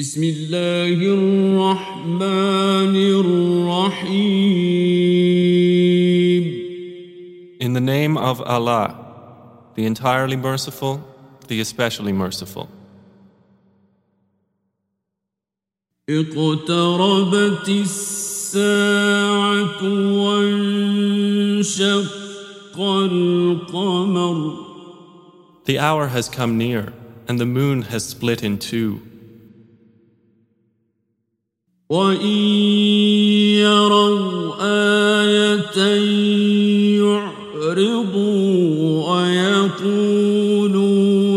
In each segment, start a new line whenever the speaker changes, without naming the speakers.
بسم الله الرحمن الرحيم
In the name of Allah, the entirely merciful, the especially merciful.
اقتربت الساعة وانشق القمر
The hour has come near, and the moon has split in two.
وإن يروا آية يعرضوا ويقولوا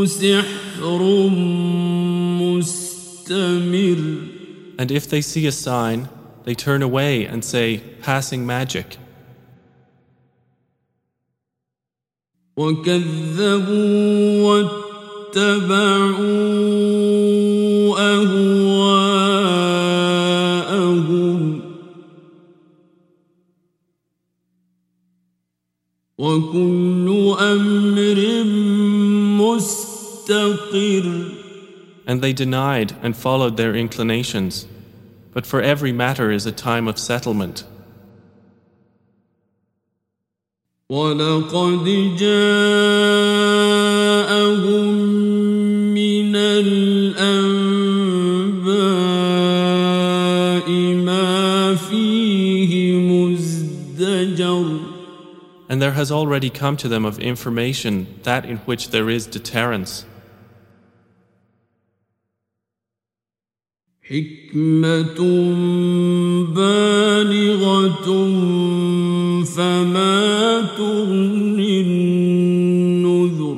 سحر مستمر
And if they see a sign, they turn away and say, passing magic.
وكذبوا واتبعوا أهواءهم وكل أمر مستقر
And they denied and followed their inclinations. But for every matter is a time of settlement.
ولقد جاءهم
And there has already come to them of information that in which there is deterrence,
حكمة بالغة فما تغني النذر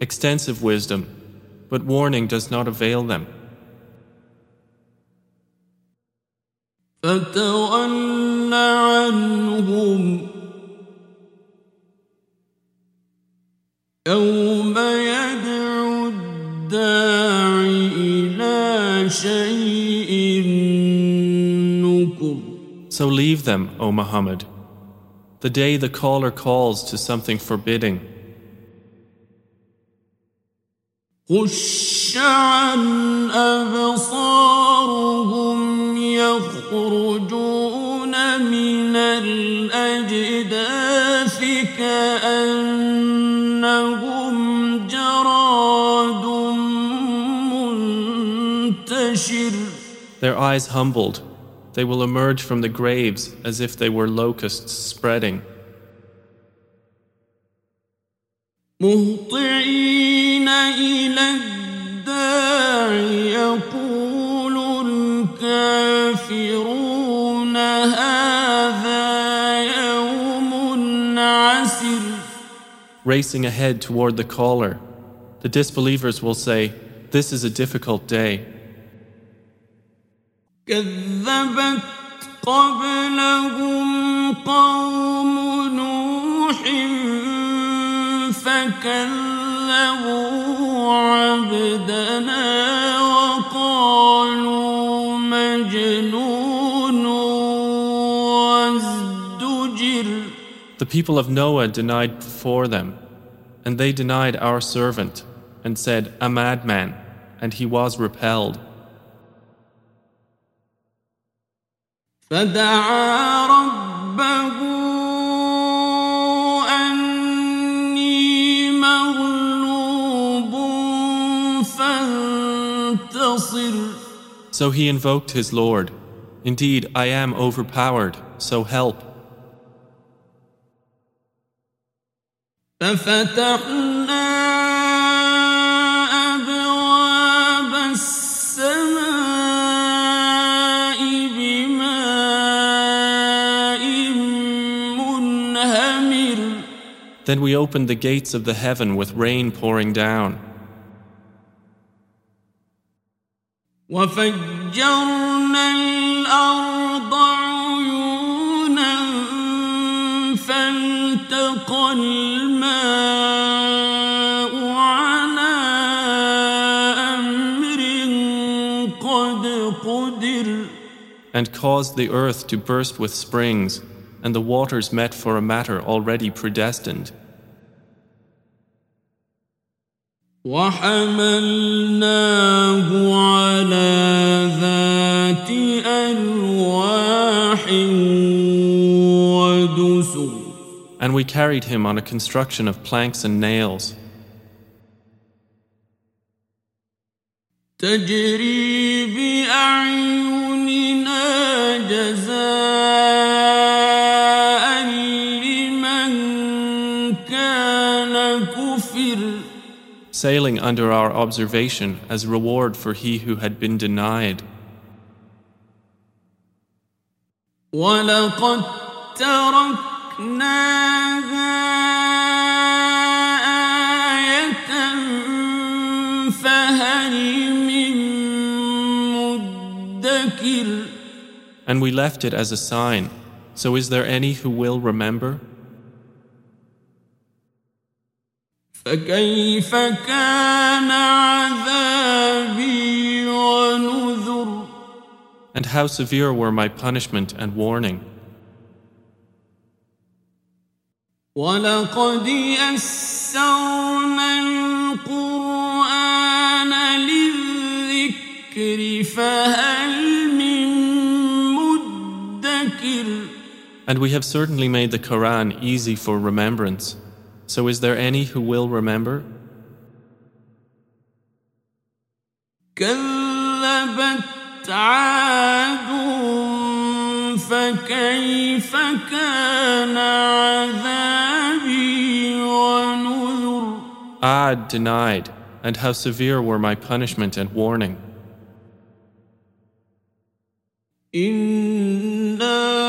extensive wisdom, but warning does not avail them.
فتول عنهم يوم يدعو الداع إلى شيء نكر
So leave them, O Muhammad, the day the caller calls to something forbidding.
خش عن أبصارهم يخرجون
Their eyes humbled, they will emerge from the graves as if they were locusts spreading.
مهطعين إلى الداع يقول الكافرون هذا يوم عسر
Racing ahead toward the caller, the disbelievers will say, This is a difficult day.
كذبت قبلهم قوم نوح فكذبوا عبدنا وقالوا مجنون وازدجر
The people of Noah denied before them, and they denied our servant, and said, A madman, and he was repelled.
فدعا ربه أني مغلوب فانتصر
So he invoked his Lord. Indeed, I am overpowered, so help.
ففتحنا
Then we opened the gates of the heaven with rain pouring down,
وفجرنا الأرض عيونا فالتقى الماء على أمر قد قدر
and caused the earth to burst with springs, and the waters met for a matter already predestined.
وحملناه على ألواح ودسر
And we carried him on a construction of planks and nails.
تجري بأعيننا
Sailing under our observation as reward for he who had been denied.
ولقد تركناها آية فهل من مدكر
And we left it as a sign. So is there any who will remember?
فكيف كان عذابي ونذر
And how severe were my punishment and warning?
ولقد يسرنا القرآن للذكر فهل من مدكر
And we have certainly made the Quran easy for remembrance. So is there any who will remember?
كذبت عاد فكيف كان عذابي ونذر
Ad denied, and how severe were my punishment and warning.
إنا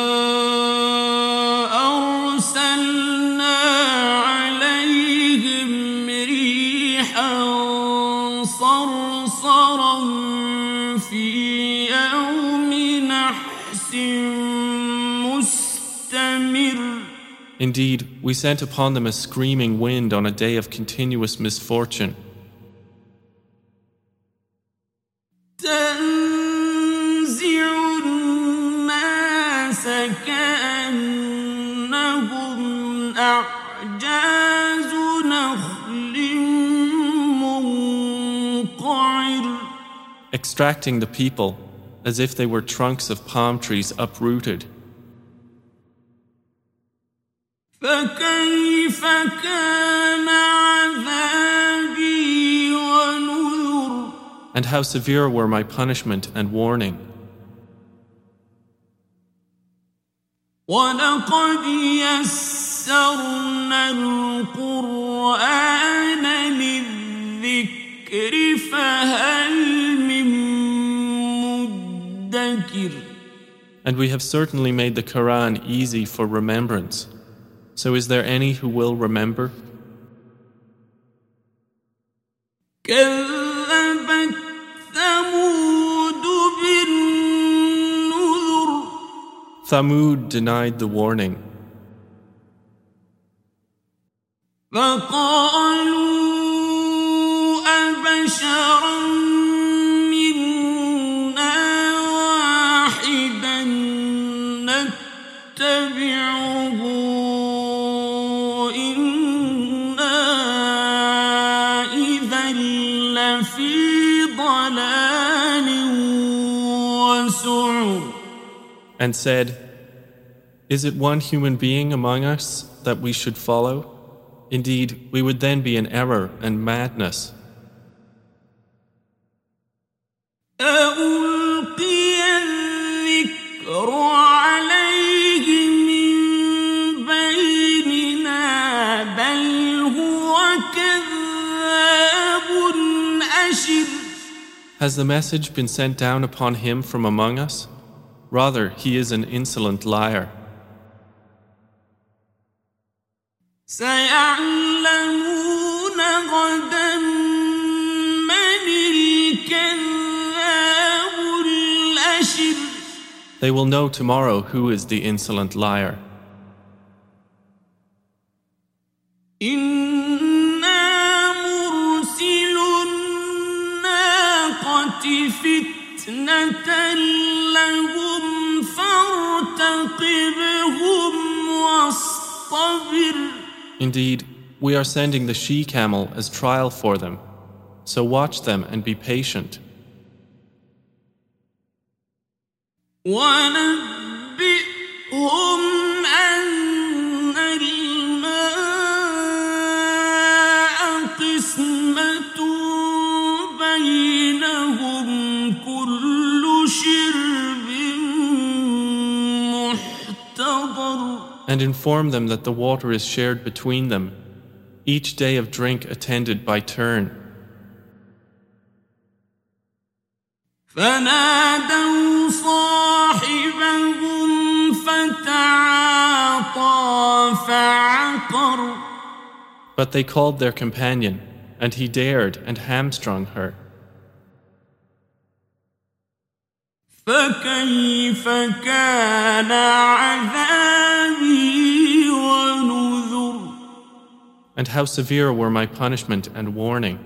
Indeed, we sent upon them a screaming wind on a day of continuous misfortune. Extracting the people as if they were trunks of palm trees uprooted.
فكيف كان عذابي ونذر
And how severe were my punishment and warning.
ولقد يسرنا القرآن للذكر فهل من مدكر
And we have certainly made the Quran easy for remembrance. So is there any who will remember? Thamud denied the warning.
لفي ضلال وسعر
and said, Is it one human being among us that we should follow? Indeed, we would then be in error and madness. Has the message been sent down upon him from among us? Rather, he is an insolent liar. They will know tomorrow who is the insolent liar.
فتنة لهم فارتقبهم واصطبر
Indeed, we are sending the she camel as trial for them. So watch them and be patient.
ونبئهم أن
And inform them that the water is shared between them, each day of drink attended by turn.
فنادوا صاحبهم فتعاطى فعقر
But they called their companion, and he dared and hamstrung her.
فكيف كان عذابي ونذر
And how severe were my punishment and warning.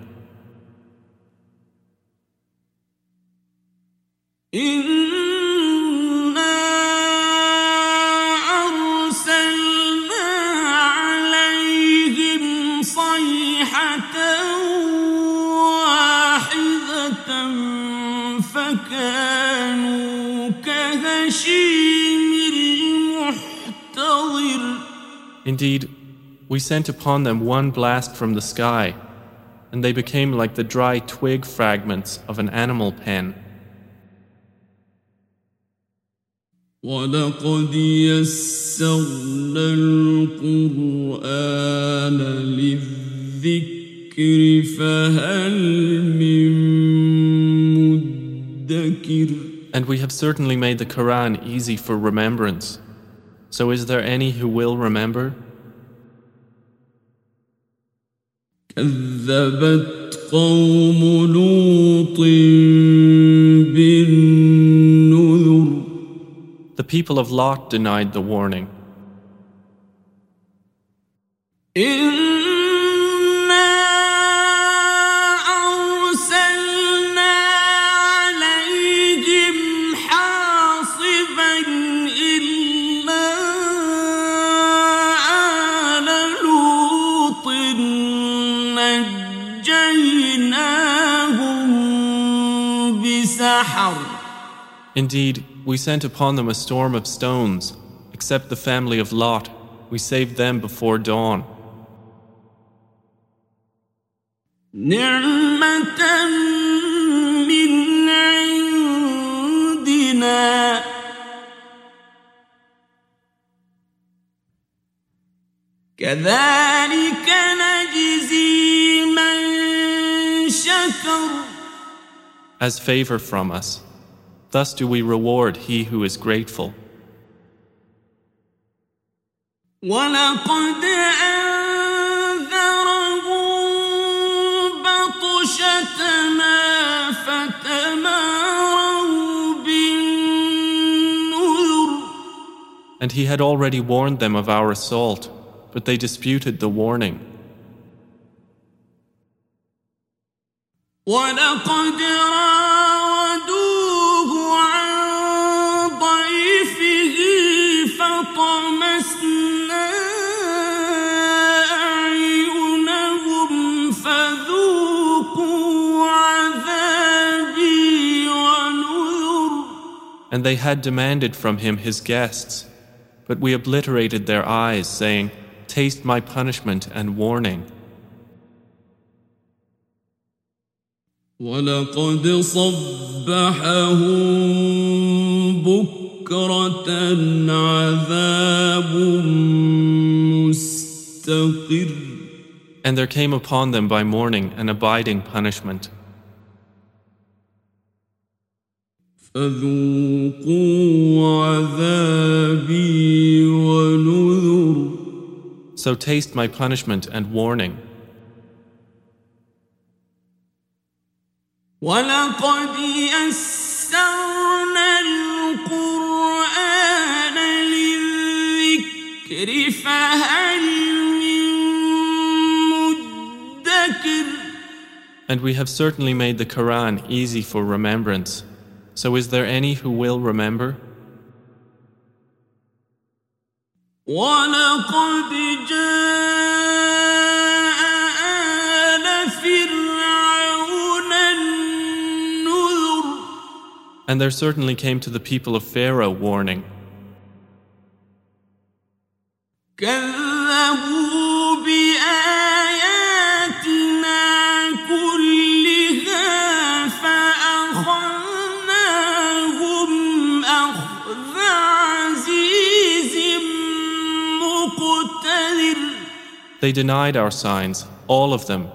إنا
Indeed, we sent upon them one blast from the sky, and they became like the dry twig fragments of an animal pen.
ولقد يسرنا القرآن للذكر فهل من مدكر
And we have certainly made the Quran easy for remembrance. So is there any who will remember?
كذبت قوم لوط بالنذر
The people of Lot denied the warning. Indeed, we sent upon them a storm of stones, except the family of Lot. We saved them before dawn.
نعمة من عندنا كذلك نجزي
As favor from us. Thus do we reward he who is grateful.
ولقد أنذرهم بطشتنا فتماروا بالنذر
And he had already warned them of our assault, but they disputed the warning.
ولقد راودوه عن ضيفه فطمسنا أعينهم فذوقوا عذابي ونذر
And they had demanded from him his guests, but we obliterated their eyes, saying, Taste my punishment and warning.
ولقد صبحهم بكرة عذاب مستقر
And there came upon them by morning an abiding punishment.
فذوقوا عذابي ونذر
So taste my punishment and warning.
ولقد يسرنا القرآن للذكر فهل من مدكر
And we have certainly made the Quran easy for remembrance. So is there any who will remember?
ولقد جاء
And there certainly came to the people of Pharaoh warning. They denied our signs, all of them.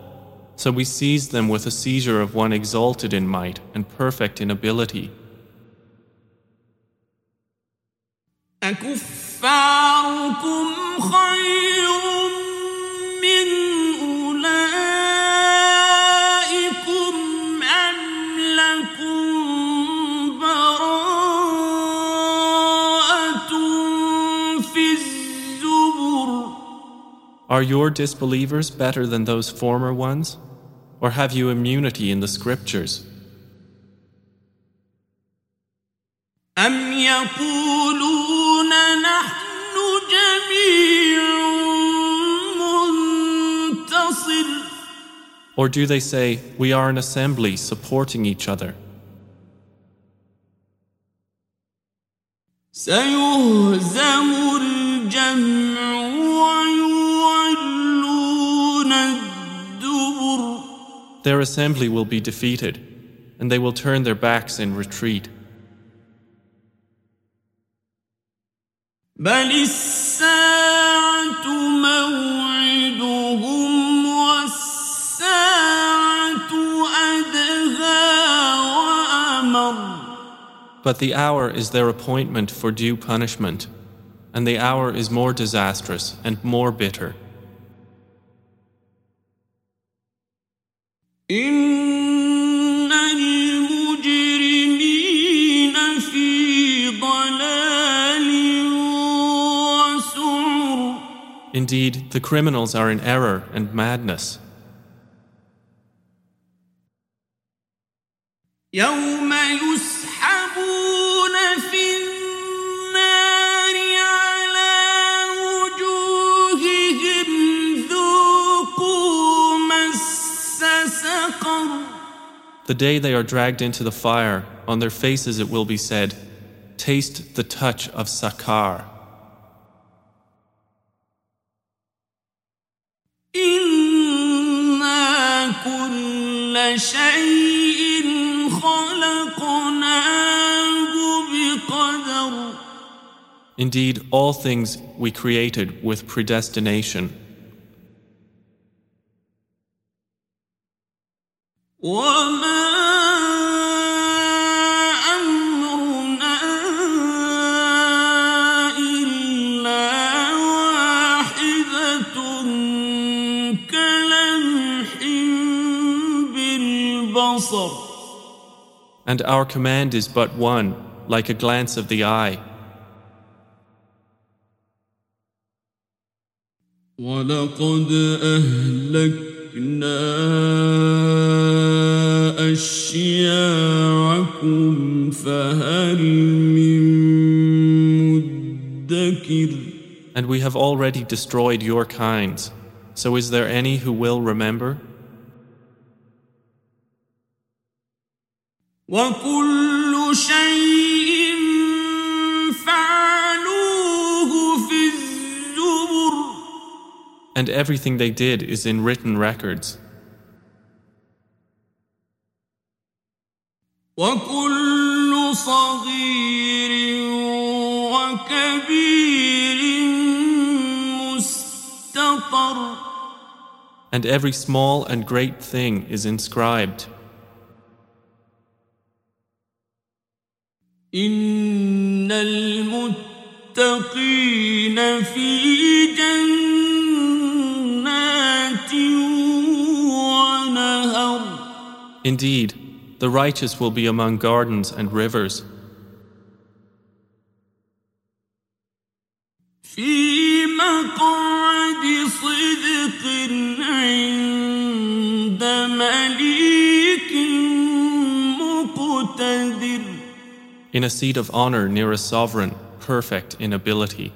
So we seized them with a seizure of one exalted in might and perfect in ability.
أكفاركم خير من أولئكم أم لكم براءة في الزبر
Are your disbelievers better than those former ones? Or have you immunity in the scriptures?
أم يقولون نحن جميع منتصر
or do they say, We are an assembly supporting each other? Their assembly will be defeated, and they will turn their backs in retreat.
بل الساعة موعدهم والساعة أدهى وأمر
But the hour is their appointment for due punishment, and the hour is more disastrous and more bitter.
إن
Indeed, the criminals are in error and madness.
يوم يسحبون في النار على وجوههم ذوقوا مس سقر
The day they are dragged into the fire, on their faces it will be said, Taste the touch of Sakar.
كل شيء خلقناه بقدر
Indeed, all things we created with predestination.
وما
And our command is but one, like a glance of the eye.
ولقد أهلكنا أشياعكم فهل من مدكر
And we have already destroyed your kinds. So is there any who will remember?
وكل شيء فعلوه في الزبر
And everything they did is in written records.
وكل صغير وكبير مستطر
And every small and great thing is inscribed.
إن المتقين في جنات ونهر
Indeed, the righteous will be among gardens and rivers, In a seat of honor near a sovereign, perfect in ability.